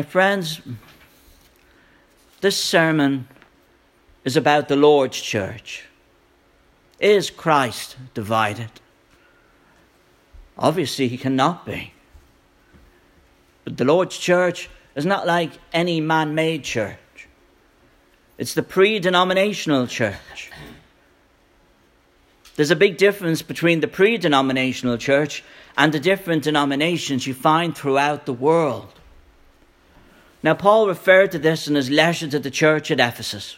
My friends, this sermon is about the Lord's church. Is Christ divided? Obviously, he cannot be. But the Lord's church is not like any man made church, it's the pre denominational church. There's a big difference between the pre denominational church and the different denominations you find throughout the world. Now, Paul referred to this in his letter to the church at Ephesus.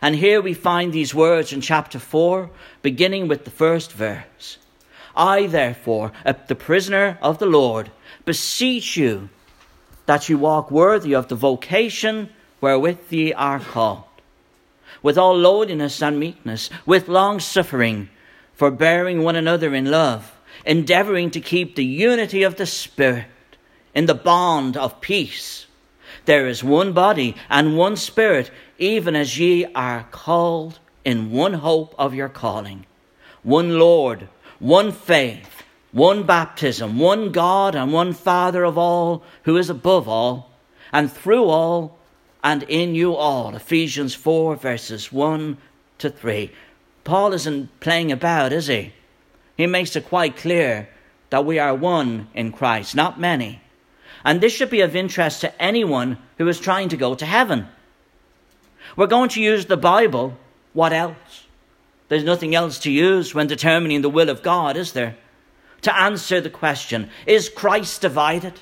And here we find these words in chapter 4, beginning with the first verse. I, therefore, the prisoner of the Lord, beseech you that you walk worthy of the vocation wherewith ye are called, with all lowliness and meekness, with long suffering, forbearing one another in love, endeavouring to keep the unity of the Spirit in the bond of peace. There is one body and one Spirit, even as ye are called in one hope of your calling, one Lord, one faith, one baptism, one God and one Father of all, who is above all, and through all, and in you all. Ephesians 4, verses 1 to 3. Paul isn't playing about, is he? He makes it quite clear that we are one in Christ, not many. And this should be of interest to anyone who is trying to go to heaven. We're going to use the Bible. What else? There's nothing else to use when determining the will of God, is there? To answer the question Is Christ divided?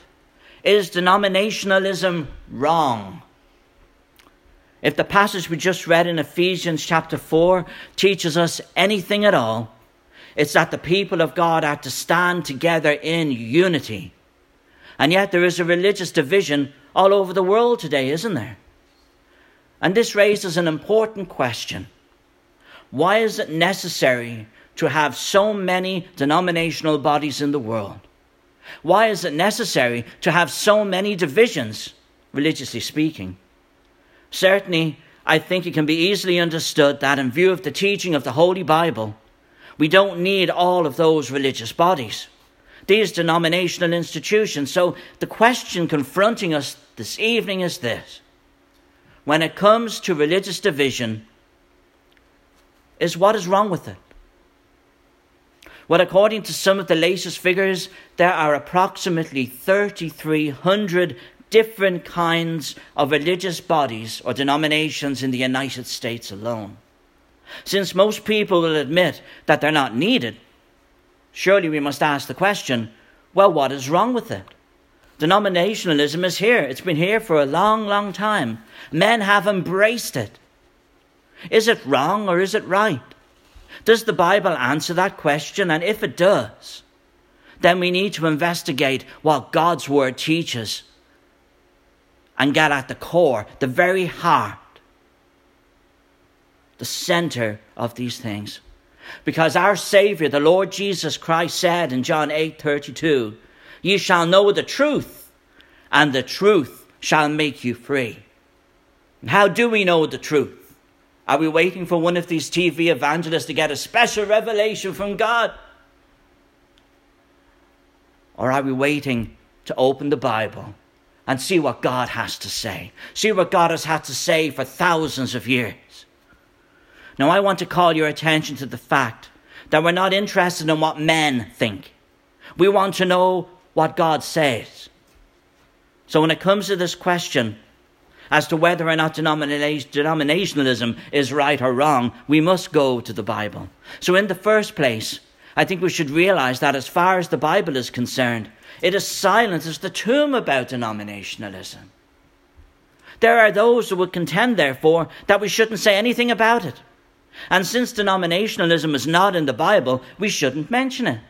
Is denominationalism wrong? If the passage we just read in Ephesians chapter 4 teaches us anything at all, it's that the people of God are to stand together in unity and yet there is a religious division all over the world today, isn't there? And this raises an important question. Why is it necessary to have so many denominational bodies in the world? Why is it necessary to have so many divisions, religiously speaking? Certainly, I think it can be easily understood that, in view of the teaching of the Holy Bible, we don't need all of those religious bodies these denominational institutions. So the question confronting us this evening is this when it comes to religious division, is what is wrong with it? Well, according to some of the latest figures, there are approximately 3,300 different kinds of religious bodies or denominations in the United States alone. Since most people will admit that they're not needed, surely we must ask the question well, what is wrong with it? Denominationalism is here. It's been here for a long, long time. Men have embraced it. Is it wrong or is it right? Does the Bible answer that question? And if it does, then we need to investigate what God's Word teaches and get at the core, the very heart, the center of these things. Because our Savior, the Lord Jesus Christ, said in John 8 32, Ye shall know the truth, and the truth shall make you free. how do we know the truth? Are we waiting for one of these TV evangelists to get a special revelation from God? Or are we waiting to open the Bible and see what God has to say? See what God has had to say for thousands of years? Now, I want to call your attention to the fact that we're not interested in what men think. We want to know what God says. So, when it comes to this question as to whether or not denominationalism is right or wrong, we must go to the Bible. So, in the first place, I think we should realize that as far as the Bible is concerned, it is silent as the tomb about denominationalism. There are those who would contend, therefore, that we shouldn't say anything about it. And since denominationalism is not in the Bible, we shouldn't mention it.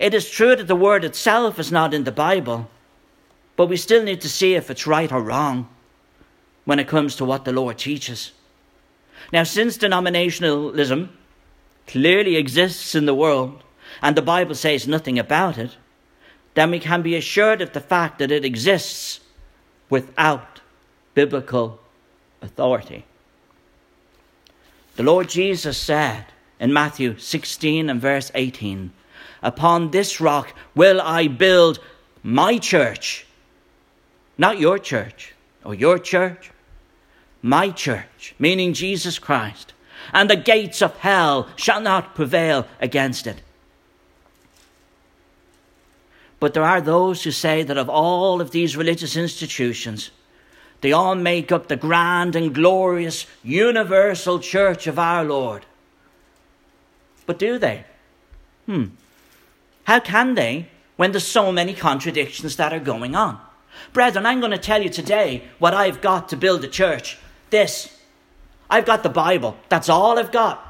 It is true that the word itself is not in the Bible, but we still need to see if it's right or wrong when it comes to what the Lord teaches. Now, since denominationalism clearly exists in the world, and the Bible says nothing about it, then we can be assured of the fact that it exists without biblical authority. The Lord Jesus said in Matthew 16 and verse 18, Upon this rock will I build my church, Not your church or your church, my church, meaning Jesus Christ. And the gates of hell shall not prevail against it. But there are those who say that of all of these religious institutions, they all make up the grand and glorious universal church of our Lord. But do they? Hmm. How can they when there's so many contradictions that are going on? Brethren, I'm going to tell you today what I've got to build a church. This. I've got the Bible. That's all I've got.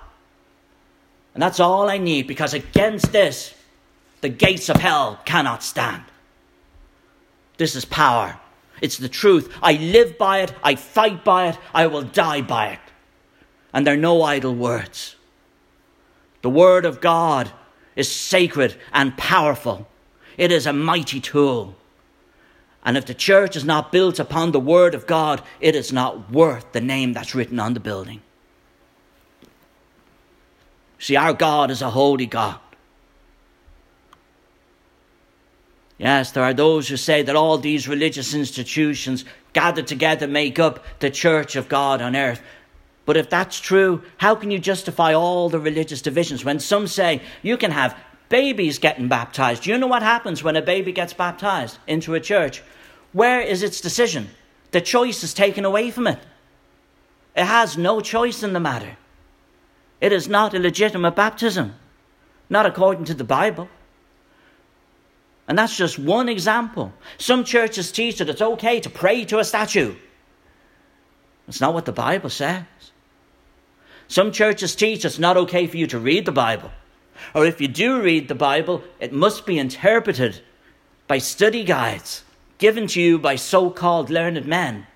And that's all I need because against this, the gates of hell cannot stand. This is power. It's the truth. I live by it. I fight by it. I will die by it. And they're no idle words. The Word of God is sacred and powerful, it is a mighty tool. And if the church is not built upon the Word of God, it is not worth the name that's written on the building. See, our God is a holy God. Yes, there are those who say that all these religious institutions gathered together make up the church of God on earth. But if that's true, how can you justify all the religious divisions when some say you can have babies getting baptized? Do you know what happens when a baby gets baptized into a church? Where is its decision? The choice is taken away from it. It has no choice in the matter. It is not a legitimate baptism, not according to the Bible. And that's just one example. Some churches teach that it's okay to pray to a statue. It's not what the Bible says. Some churches teach it's not okay for you to read the Bible. Or if you do read the Bible, it must be interpreted by study guides given to you by so called learned men.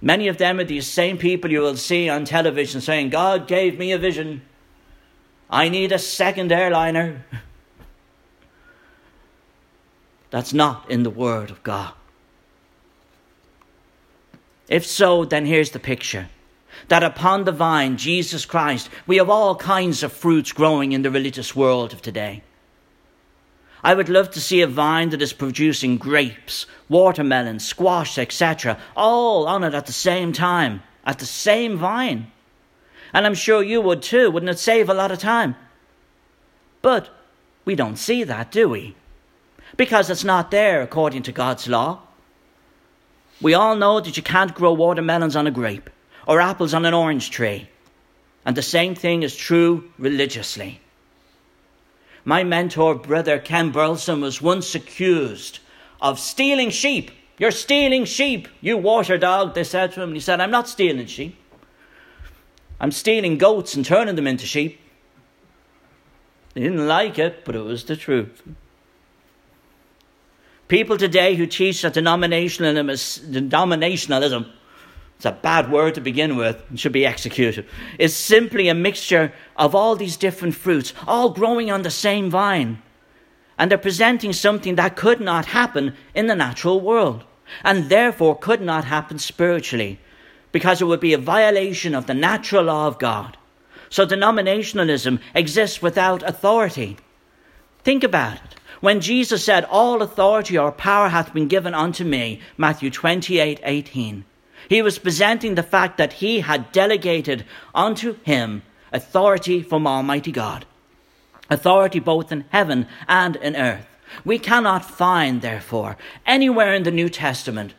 Many of them are these same people you will see on television saying, God gave me a vision. I need a second airliner. That's not in the Word of God. If so, then here's the picture that upon the vine, Jesus Christ, we have all kinds of fruits growing in the religious world of today. I would love to see a vine that is producing grapes, watermelon, squash, etc., all on it at the same time, at the same vine. And I'm sure you would too, wouldn't it save a lot of time? But we don't see that, do we? Because it's not there according to God's law. We all know that you can't grow watermelons on a grape or apples on an orange tree. And the same thing is true religiously. My mentor, brother Ken Burleson, was once accused of stealing sheep. You're stealing sheep, you water dog, they said to him. And he said, I'm not stealing sheep. I'm stealing goats and turning them into sheep. He didn't like it, but it was the truth. People today who teach that denominationalism, denominationalism it's a bad word to begin with and should be executed, is simply a mixture of all these different fruits, all growing on the same vine. And they're presenting something that could not happen in the natural world, and therefore could not happen spiritually, because it would be a violation of the natural law of God. So denominationalism exists without authority. Think about it. When Jesus said, All authority or power hath been given unto me, Matthew 28 18, he was presenting the fact that he had delegated unto him authority from Almighty God, authority both in heaven and in earth. We cannot find, therefore, anywhere in the New Testament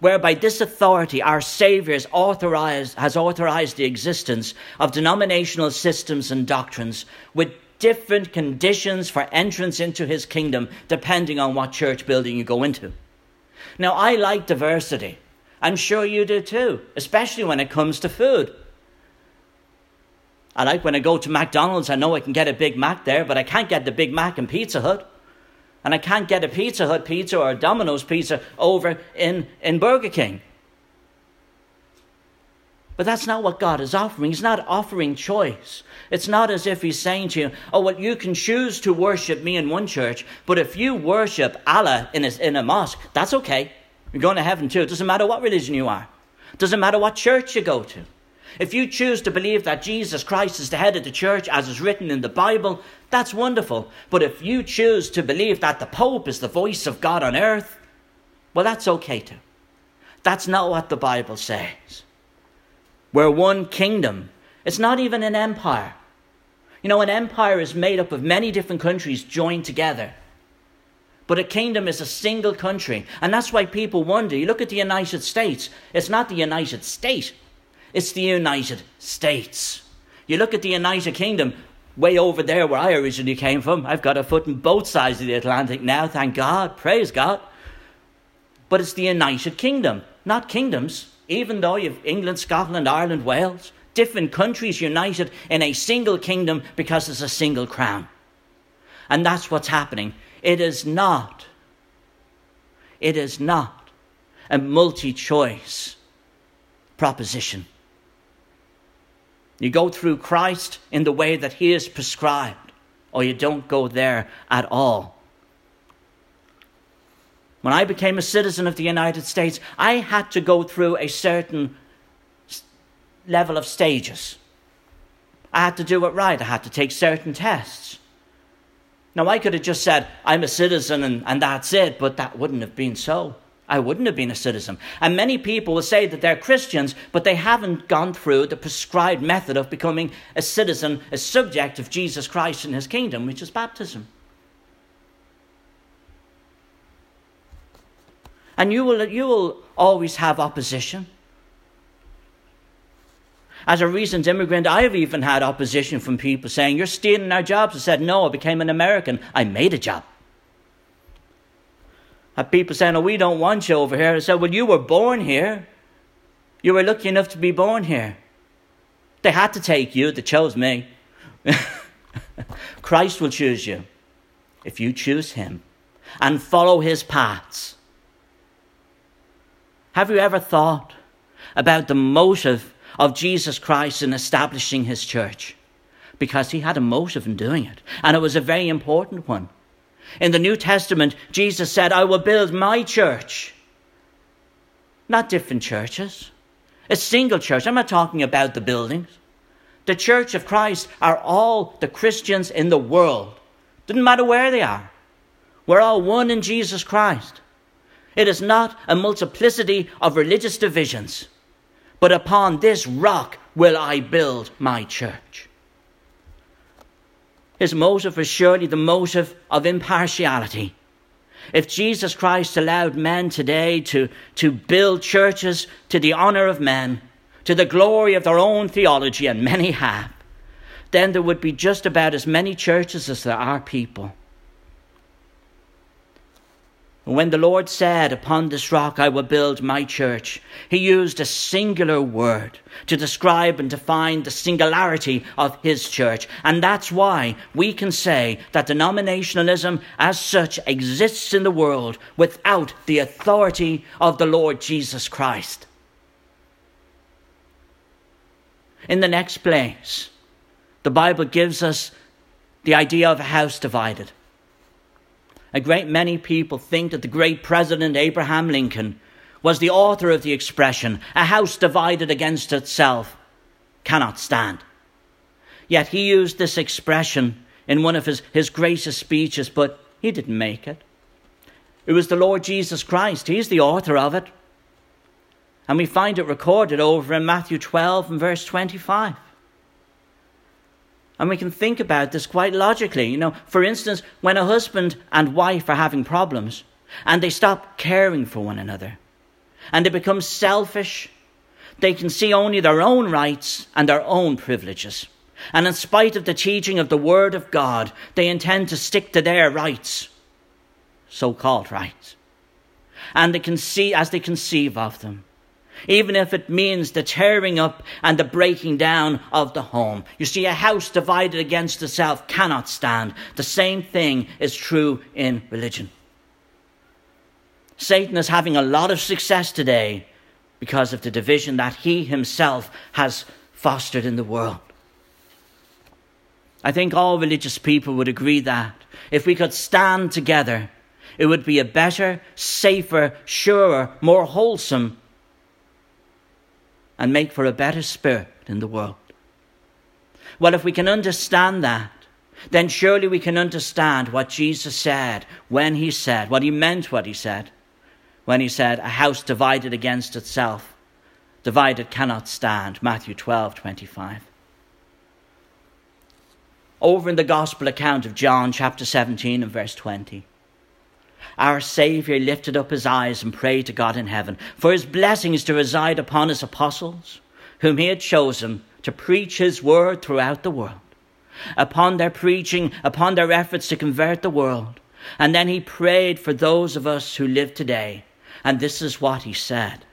whereby this authority, our Saviour, has authorized, has authorized the existence of denominational systems and doctrines with different conditions for entrance into his kingdom depending on what church building you go into. Now, I like diversity. I'm sure you do too, especially when it comes to food. I like when I go to McDonald's, I know I can get a Big Mac there, but I can't get the Big Mac in Pizza Hut. And I can't get a Pizza Hut pizza or a Domino's pizza over in, in Burger King. But that's not what God is offering. He's not offering choice. It's not as if He's saying to you, oh, well, you can choose to worship me in one church, but if you worship Allah in a, in a mosque, that's okay. You're going to heaven too. It doesn't matter what religion you are, it doesn't matter what church you go to. If you choose to believe that Jesus Christ is the head of the church as is written in the Bible, that's wonderful. But if you choose to believe that the Pope is the voice of God on earth, Well, that's okay too. That's not what the Bible says. We're one kingdom. It's not even an empire. You know, an empire is made up of many different countries joined together. But a kingdom is a single country. And that's why people wonder. You look at the United States, it's not the United State, it's the United States. You look at the United Kingdom, way over there where I originally came from. I've got a foot in both sides of the Atlantic now, thank God, praise God. But it's the United Kingdom, not kingdoms, even though you've England, Scotland, Ireland, Wales, different countries united in a single kingdom because it's a single crown. And that's what's happening. It is not, it is not a multi choice proposition. You go through Christ in the way that He is prescribed, or you don't go there at all. When I became a citizen of the United States, I had to go through a certain level of stages. I had to do it right, I had to take certain tests. Now, I could have just said, I'm a citizen and, and that's it, but that wouldn't have been so. I wouldn't have been a citizen. And many people will say that they're Christians, but they haven't gone through the prescribed method of becoming a citizen, a subject of Jesus Christ and his kingdom, which is baptism. And you will, you will always have opposition. As a recent immigrant, I've even had opposition from people saying, You're stealing our jobs. I said, No, I became an American. I made a job had people saying, Oh, we don't want you over here. I said, Well, you were born here. You were lucky enough to be born here. They had to take you, they chose me. Christ will choose you if you choose Him and follow His paths. Have you ever thought about the motive of Jesus Christ in establishing His church? Because He had a motive in doing it, and it was a very important one. In the New Testament, Jesus said, I will build my church. Not different churches. A single church. I'm not talking about the buildings. The church of Christ are all the Christians in the world. Doesn't matter where they are. We're all one in Jesus Christ. It is not a multiplicity of religious divisions, but upon this rock will I build my church. His motive was surely the motive of impartiality. If Jesus Christ allowed men today to, to build churches to the honour of men, to the glory of their own theology, and many have, then there would be just about as many churches as there are people. When the Lord said, Upon this rock I will build my church, he used a singular word to describe and define the singularity of his church. And that's why we can say that denominationalism as such exists in the world without the authority of the Lord Jesus Christ. In the next place, the Bible gives us the idea of a house divided. A great many people think that the great President Abraham Lincoln was the author of the expression, a house divided against itself cannot stand. Yet he used this expression in one of his, his greatest speeches, but he didn't make it. It was the Lord Jesus Christ. He's the author of it. And we find it recorded over in Matthew 12 and verse 25. And we can think about this quite logically. You know, for instance, when a husband and wife are having problems and they stop caring for one another and they become selfish, they can see only their own rights and their own privileges. And in spite of the teaching of the Word of God, they intend to stick to their rights, so called rights. And they can see as they conceive of them even if it means the tearing up and the breaking down of the home. You see, a house divided against itself cannot stand. The same thing is true in religion. Satan is having a lot of success today because of the division that he himself has fostered in the world. I think all religious people would agree that if we could stand together, it would be a better, safer, surer, more wholesome and make for a better spirit in the world. Well, if we can understand that, then surely we can understand what Jesus said when he said, what he meant what he said, when he said, A house divided against itself, divided cannot stand. Matthew 12 25. Over in the Gospel account of John, chapter 17 and verse 20. Our Saviour lifted up his eyes and prayed to God in heaven for his blessings to reside upon his apostles, whom he had chosen to preach his word throughout the world, upon their preaching, upon their efforts to convert the world. And then he prayed for those of us who live today. And this is what he said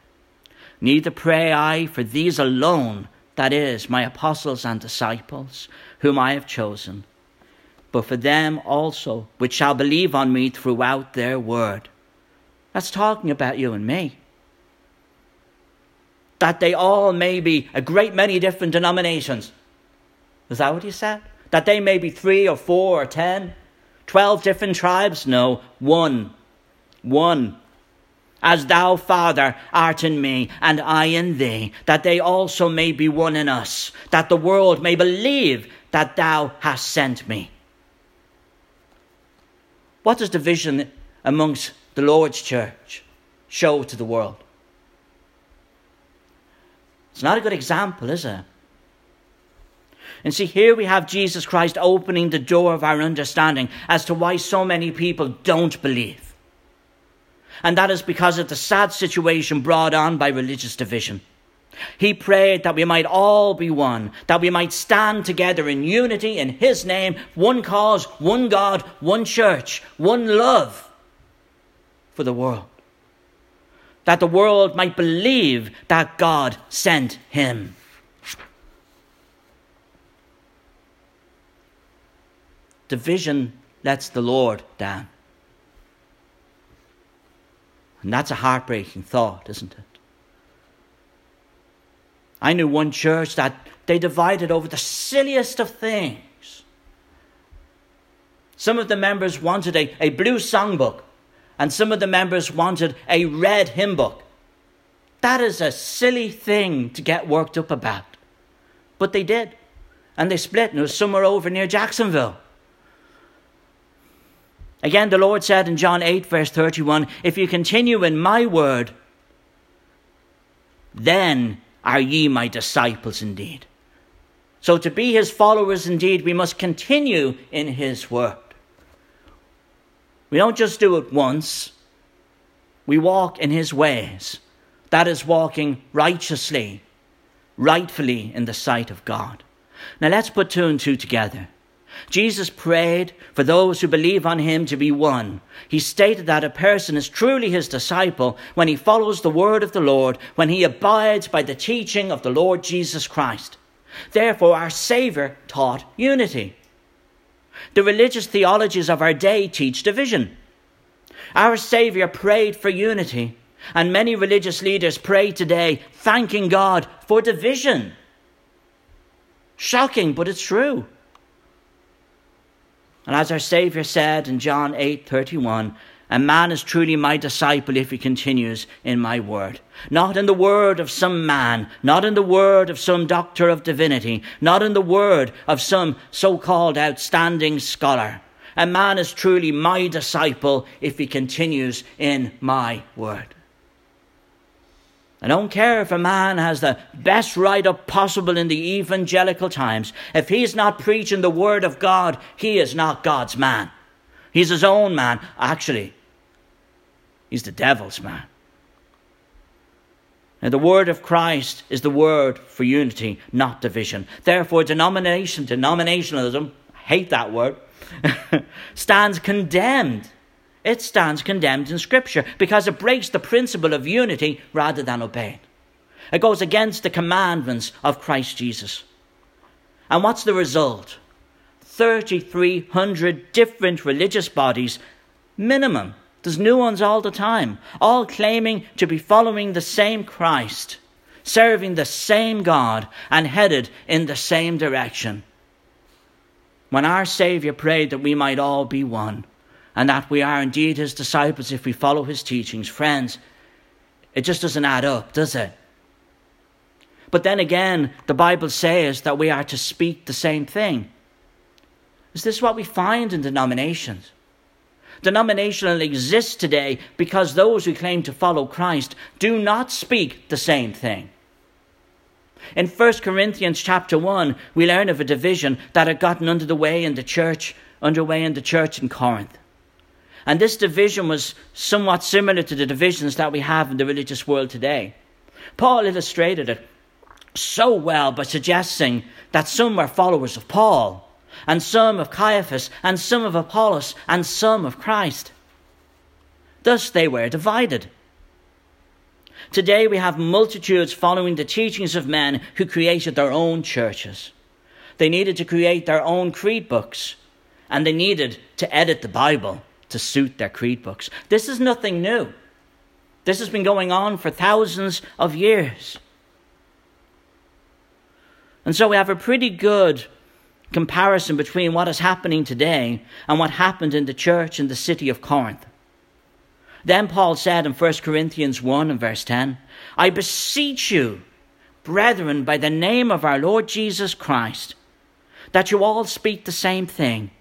Neither pray I for these alone, that is, my apostles and disciples, whom I have chosen, but for them also which shall believe on me throughout their word. That's talking about you and me. That they all may be a great many different denominations. Is that what he said? That they may be three or four or ten, twelve different tribes? No, one. One as thou, Father, art in me, and I in thee, that they also may be one in us, that the world may believe that thou hast sent me. What does division amongst the Lord's church show to the world? It's not a good example, is it? And see, here we have Jesus Christ opening the door of our understanding as to why so many people don't believe and that is because of the sad situation brought on by religious division. He prayed that we might all be one, that we might stand together in unity in His name, one cause, one God, one church, one love for the world. That the world might believe that God sent Him. Division lets the Lord down. And that's a heartbreaking thought, isn't it? I knew one church that they divided over the silliest of things. Some of the members wanted a, a blue songbook, and some of the members wanted a red hymn book. That is a silly thing to get worked up about. But they did. And they split, and it was somewhere over near Jacksonville. Again, the Lord said in John 8, verse 31 If you continue in my word, then are ye my disciples indeed. So, to be his followers indeed, we must continue in his word. We don't just do it once, we walk in his ways. That is walking righteously, rightfully in the sight of God. Now, let's put two and two together. Jesus prayed for those who believe on him to be one. He stated that a person is truly his disciple when he follows the word of the Lord, when he abides by the teaching of the Lord Jesus Christ. Therefore, our Saviour taught unity. The religious theologies of our day teach division. Our Saviour prayed for unity, and many religious leaders pray today thanking God for division. Shocking, but it's true. And as our Saviour said in John 8 31, a man is truly my disciple if he continues in my word. Not in the word of some man, not in the word of some doctor of divinity, not in the word of some so called outstanding scholar. A man is truly my disciple if he continues in my word. I don't care if a man has the best write up possible in the evangelical times. If he's not preaching the word of God, he is not God's man. He's his own man. Actually, he's the devil's man. Now, the word of Christ is the word for unity, not division. Therefore, denomination, denominationalism, I hate that word, stands condemned it stands condemned in Scripture because it breaks the principle of unity rather than obeying. It goes against the commandments of Christ Jesus. And what's the result? 3,300 different religious bodies, minimum. There's new ones all the time, all claiming to be following the same Christ, serving the same God, and headed in the same direction. When our Saviour prayed that we might all be one, and that we are indeed his disciples if we follow his teachings. Friends, it just doesn't add up, does it? But then again, the Bible says that we are to speak the same thing. Is this what we find in denominations? Denominational exists today because those who claim to follow Christ do not speak the same thing. In 1 Corinthians chapter 1, we learn of a division that had gotten under the way in the church, underway in the church in Corinth. And this division was somewhat similar to the divisions that we have in the religious world today. Paul illustrated it so well by suggesting that some were followers of Paul, and some of Cephas, and some of Apollos, and some of Christ. Thus they were divided. Today we have multitudes following the teachings of men who created their own churches. They needed to create their own creed books, and they needed to edit the Bible to suit their creed books. This is nothing new. This has been going on for thousands of years. And so we have a pretty good comparison between what is happening today and what happened in the church in the city of Corinth. Then Paul said in 1 Corinthians 1 and verse 10, I beseech you, brethren, by the name of our Lord Jesus Christ, that you all speak the same thing,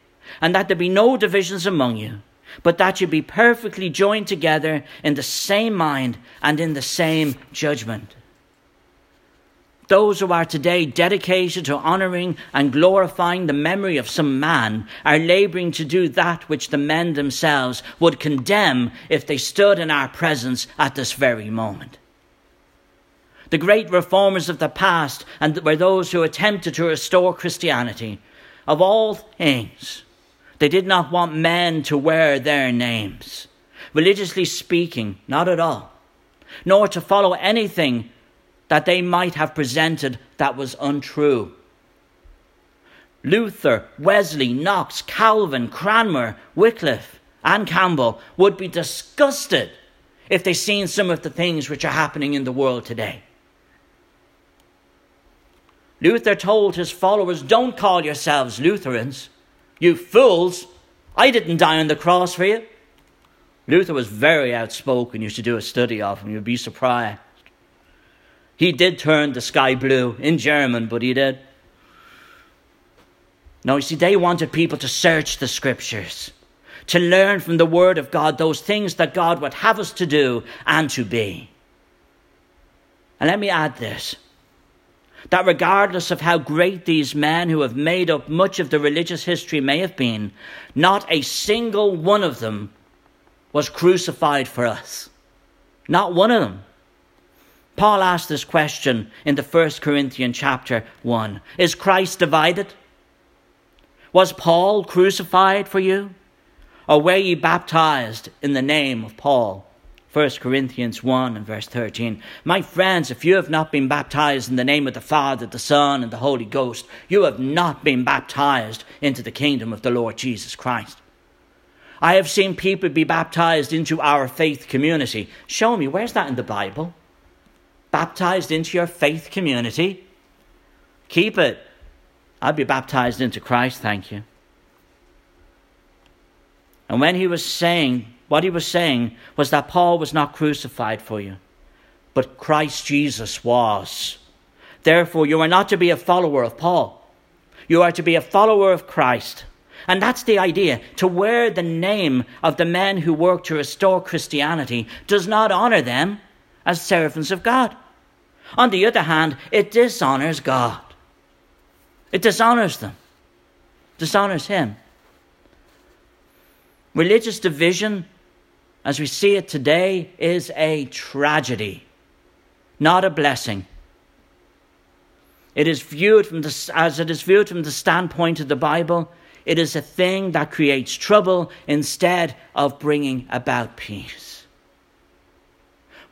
and that there be no divisions among you, but that you be perfectly joined together in the same mind and in the same judgment. Those who are today dedicated to honouring and glorifying the memory of some man are labouring to do that which the men themselves would condemn if they stood in our presence at this very moment. The great reformers of the past and were those who attempted to restore Christianity. Of all things, they did not want men to wear their names. Religiously speaking, not at all. Nor to follow anything that they might have presented that was untrue. Luther, Wesley, Knox, Calvin, Cranmer, Wycliffe, and Campbell would be disgusted if they seen some of the things which are happening in the world today. Luther told his followers, Don't call yourselves Lutherans. You fools! I didn't die on the cross for you. Luther was very outspoken. You should do a study of him, you'd be surprised. He did turn the sky blue in German, but he did. Now, you see, they wanted people to search the scriptures, to learn from the Word of God those things that God would have us to do and to be. And let me add this that regardless of how great these men who have made up much of the religious history may have been, not a single one of them was crucified for us. Not one of them. Paul asked this question in the first Corinthian chapter 1. Is Christ divided? Was Paul crucified for you? Or were ye baptized in the name of Paul? 1 Corinthians 1 and verse 13. My friends, if you have not been baptized in the name of the Father, the Son, and the Holy Ghost, you have not been baptized into the kingdom of the Lord Jesus Christ. I have seen people be baptized into our faith community. Show me, where's that in the Bible? baptized into your faith community. Keep it. I'll be baptized into Christ, thank you. And when he was saying, what he was saying was that Paul was not crucified for you, but Christ Jesus was. Therefore, you are not to be a follower of Paul. You are to be a follower of Christ. And that's the idea. To wear the name of the men who work to restore Christianity does not honor them as servants of God. On the other hand, it dishonors God. It dishonors them, dishonors Him. Religious division, as we see it today, is a tragedy, not a blessing. It is viewed from the, as it is viewed from the standpoint of the Bible, it is a thing that creates trouble instead of bringing about peace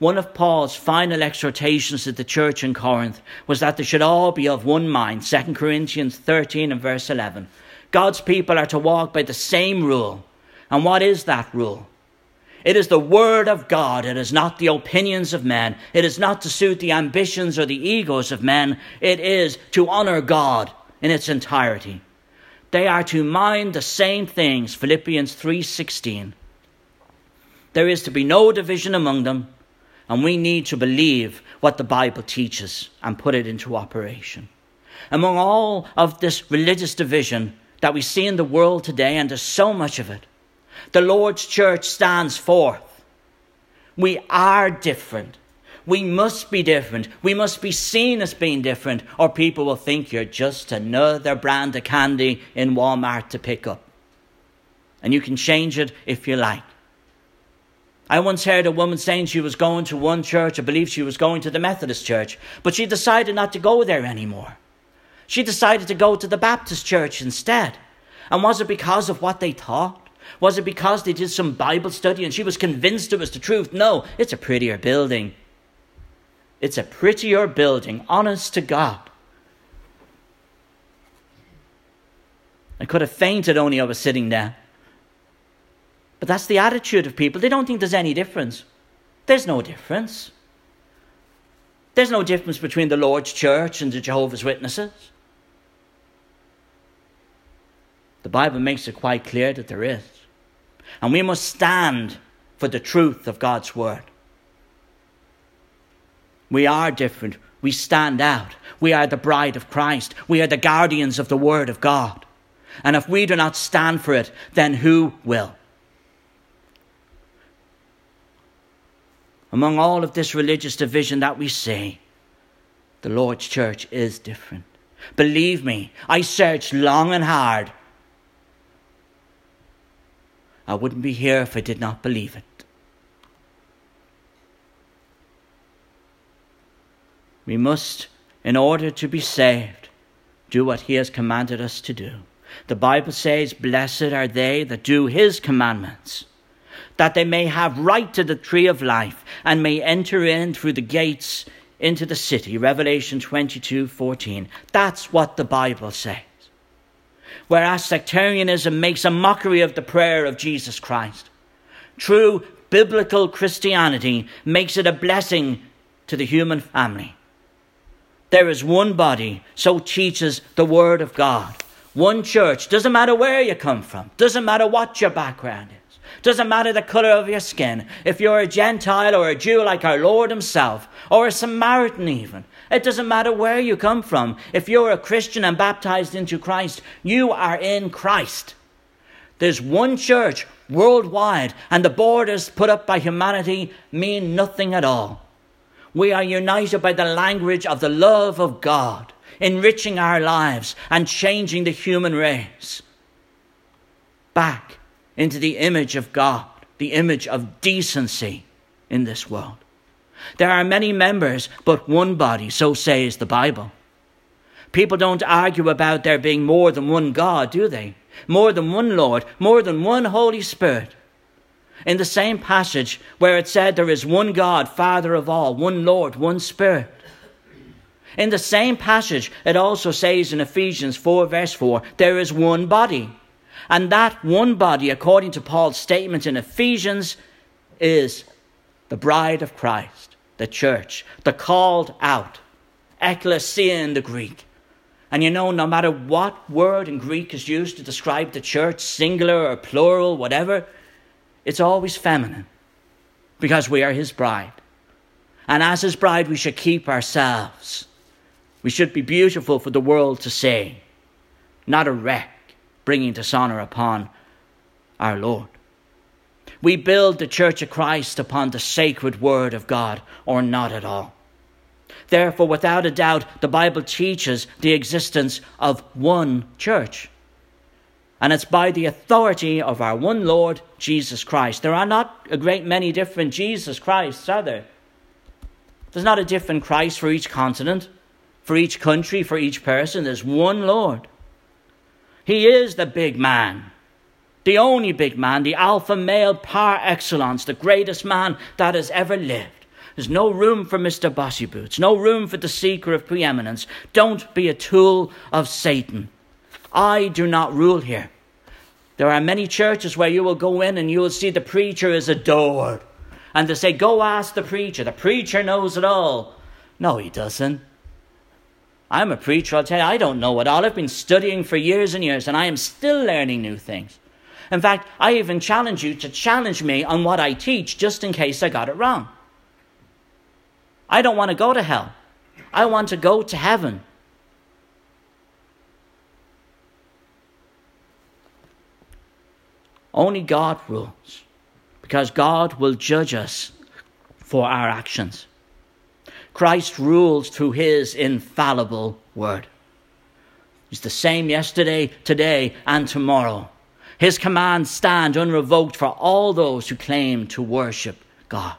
one of Paul's final exhortations to the church in Corinth was that they should all be of one mind. 2 Corinthians 13 and verse 11. God's people are to walk by the same rule. And what is that rule? It is the word of God. It is not the opinions of men. It is not to suit the ambitions or the egos of men. It is to honor God in its entirety. They are to mind the same things. Philippians 3:16. There is to be no division among them, and we need to believe what the Bible teaches and put it into operation. Among all of this religious division that we see in the world today, and there's so much of it, The Lord's church stands forth. We are different. We must be different. We must be seen as being different, or people will think you're just another brand of candy in Walmart to pick up. And you can change it if you like. I once heard a woman saying she was going to one church, I believe she was going to the Methodist church, but she decided not to go there anymore. She decided to go to the Baptist church instead. And was it because of what they taught? Was it because they did some Bible study and she was convinced it was the truth? No, it's a prettier building. It's a prettier building, honest to God. I could have fainted only I was sitting there. But that's the attitude of people. They don't think there's any difference. There's no difference. There's no difference between the Lord's church and the Jehovah's Witnesses. The Bible makes it quite clear that there is. And we must stand for the truth of God's word. We are different. We stand out. We are the bride of Christ. We are the guardians of the word of God. And if we do not stand for it, then who will? among all of this religious division that we see, the Lord's church is different. Believe me, I searched long and hard. I wouldn't be here if I did not believe it. We must, in order to be saved, do what He has commanded us to do. The Bible says, Blessed are they that do His commandments that they may have right to the tree of life and may enter in through the gates into the city. Revelation 22 14. That's what the Bible says. Whereas sectarianism makes a mockery of the prayer of Jesus Christ. True biblical Christianity makes it a blessing to the human family. There is one body, so teaches the Word of God. One church, doesn't matter where you come from, doesn't matter what your background is. Doesn't matter the colour of your skin. If you're a Gentile or a Jew like our Lord Himself, or a Samaritan even, it doesn't matter where you come from. If you're a Christian and baptized into Christ, you are in Christ. There's one church worldwide, and the borders put up by humanity mean nothing at all. We are united by the language of the love of God, enriching our lives and changing the human race. Back into the image of God, the image of decency in this world. There are many members, but one body, so says the Bible. People don't argue about there being more than one God, do they? More than one Lord, more than one Holy Spirit. In the same passage where it said there is one God, Father of all, one Lord, one Spirit. In the same passage, it also says in Ephesians 4, verse 4, there is one body. And that one body, according to Paul's statement in Ephesians, is the bride of Christ, the church, the called out, ecclesia in the Greek. And you know, no matter what word in Greek is used to describe the church, singular or plural, whatever, it's always feminine because we are his bride. And as his bride, we should keep ourselves. We should be beautiful for the world to see, not a wreck bringing dishonor upon our Lord. We build the Church of Christ upon the sacred Word of God, or not at all. Therefore, without a doubt, the Bible teaches the existence of one church. And it's by the authority of our one Lord, Jesus Christ. There are not a great many different Jesus Christs, are there? There's not a different Christ for each continent, for each country, for each person. There's one Lord. He is the big man, the only big man, the alpha male par excellence, the greatest man that has ever lived. There's no room for Mr. Bossy Boots, no room for the seeker of preeminence. Don't be a tool of Satan. I do not rule here. There are many churches where you will go in and you will see the preacher is adored. And they say, Go ask the preacher. The preacher knows it all. No, he doesn't. I'm a preacher, I'll tell you, I don't know it all. I've been studying for years and years, and I am still learning new things. In fact, I even challenge you to challenge me on what I teach just in case I got it wrong. I don't want to go to hell, I want to go to heaven. Only God rules, because God will judge us for our actions. Christ rules through his infallible word. He's the same yesterday, today, and tomorrow. His commands stand unrevoked for all those who claim to worship God.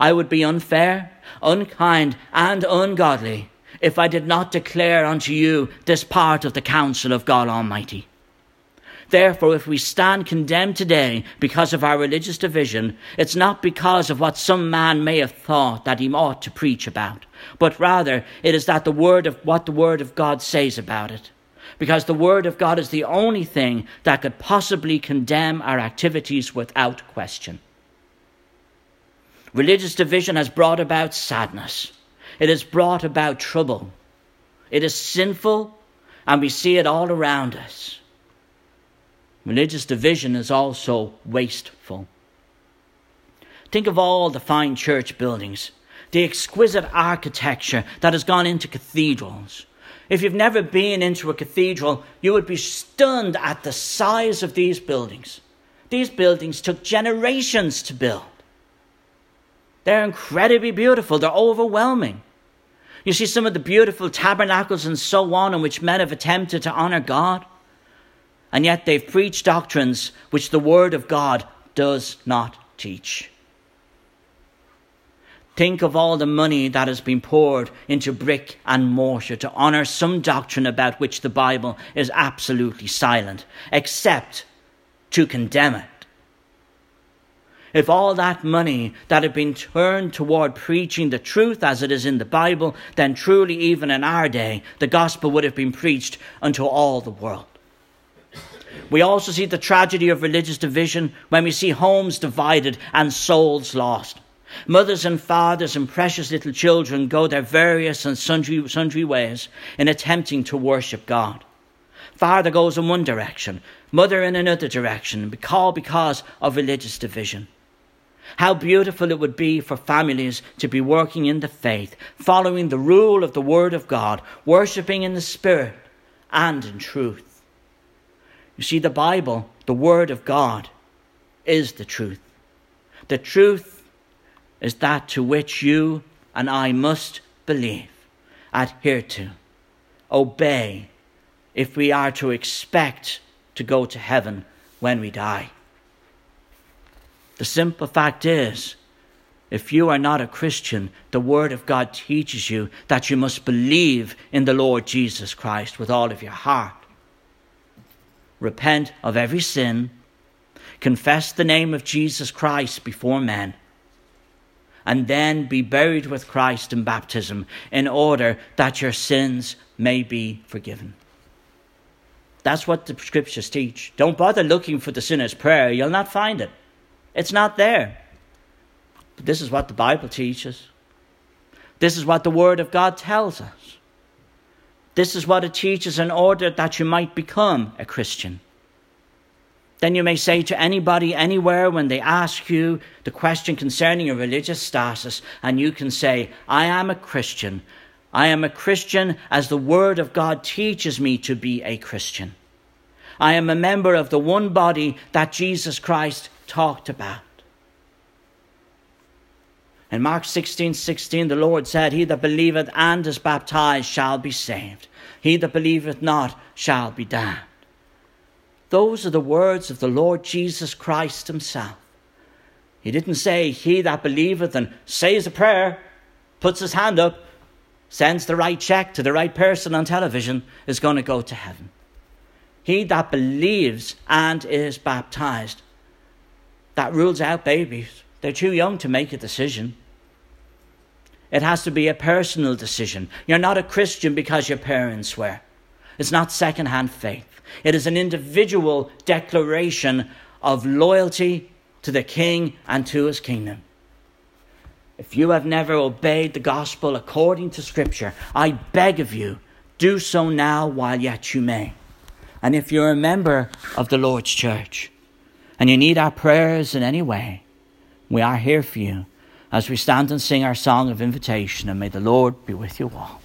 I would be unfair, unkind, and ungodly if I did not declare unto you this part of the counsel of God Almighty. Therefore, if we stand condemned today because of our religious division, it's not because of what some man may have thought that he ought to preach about, but rather it is that the word of what the word of God says about it. Because the word of God is the only thing that could possibly condemn our activities without question. Religious division has brought about sadness. It has brought about trouble. It is sinful, and we see it all around us. Religious division is also wasteful. Think of all the fine church buildings, the exquisite architecture that has gone into cathedrals. If you've never been into a cathedral, you would be stunned at the size of these buildings. These buildings took generations to build. They're incredibly beautiful, they're overwhelming. You see some of the beautiful tabernacles and so on in which men have attempted to honor God and yet they've preached doctrines which the Word of God does not teach. Think of all the money that has been poured into brick and mortar to honour some doctrine about which the Bible is absolutely silent, except to condemn it. If all that money that had been turned toward preaching the truth as it is in the Bible, then truly, even in our day, the gospel would have been preached unto all the world. We also see the tragedy of religious division when we see homes divided and souls lost. Mothers and fathers and precious little children go their various and sundry, sundry ways in attempting to worship God. Father goes in one direction, mother in another direction, all because of religious division. How beautiful it would be for families to be working in the faith, following the rule of the Word of God, worshipping in the Spirit and in truth. You see, the Bible, the Word of God, is the truth. The truth is that to which you and I must believe, adhere to, obey, if we are to expect to go to heaven when we die. The simple fact is, if you are not a Christian, the Word of God teaches you that you must believe in the Lord Jesus Christ with all of your heart. Repent of every sin, confess the name of Jesus Christ before men, and then be buried with Christ in baptism in order that your sins may be forgiven. That's what the scriptures teach. Don't bother looking for the sinner's prayer, you'll not find it. It's not there. But this is what the Bible teaches. This is what the Word of God tells us. This is what it teaches in order that you might become a Christian. Then you may say to anybody anywhere when they ask you the question concerning your religious status, and you can say, I am a Christian. I am a Christian as the Word of God teaches me to be a Christian. I am a member of the one body that Jesus Christ talked about. In Mark 16 16, the Lord said, He that believeth and is baptized shall be saved. He that believeth not shall be damned. Those are the words of the Lord Jesus Christ Himself. He didn't say, He that believeth and says a prayer, puts his hand up, sends the right check to the right person on television, is going to go to heaven. He that believes and is baptized. That rules out babies. They're too young to make a decision. It has to be a personal decision. You're not a Christian because your parents were. It's not second-hand faith. It is an individual declaration of loyalty to the King and to his kingdom. If you have never obeyed the gospel according to Scripture, I beg of you, do so now while yet you may. And if you're a member of the Lord's church and you need our prayers in any way, we are here for you as we stand and sing our song of invitation, and may the Lord be with you all.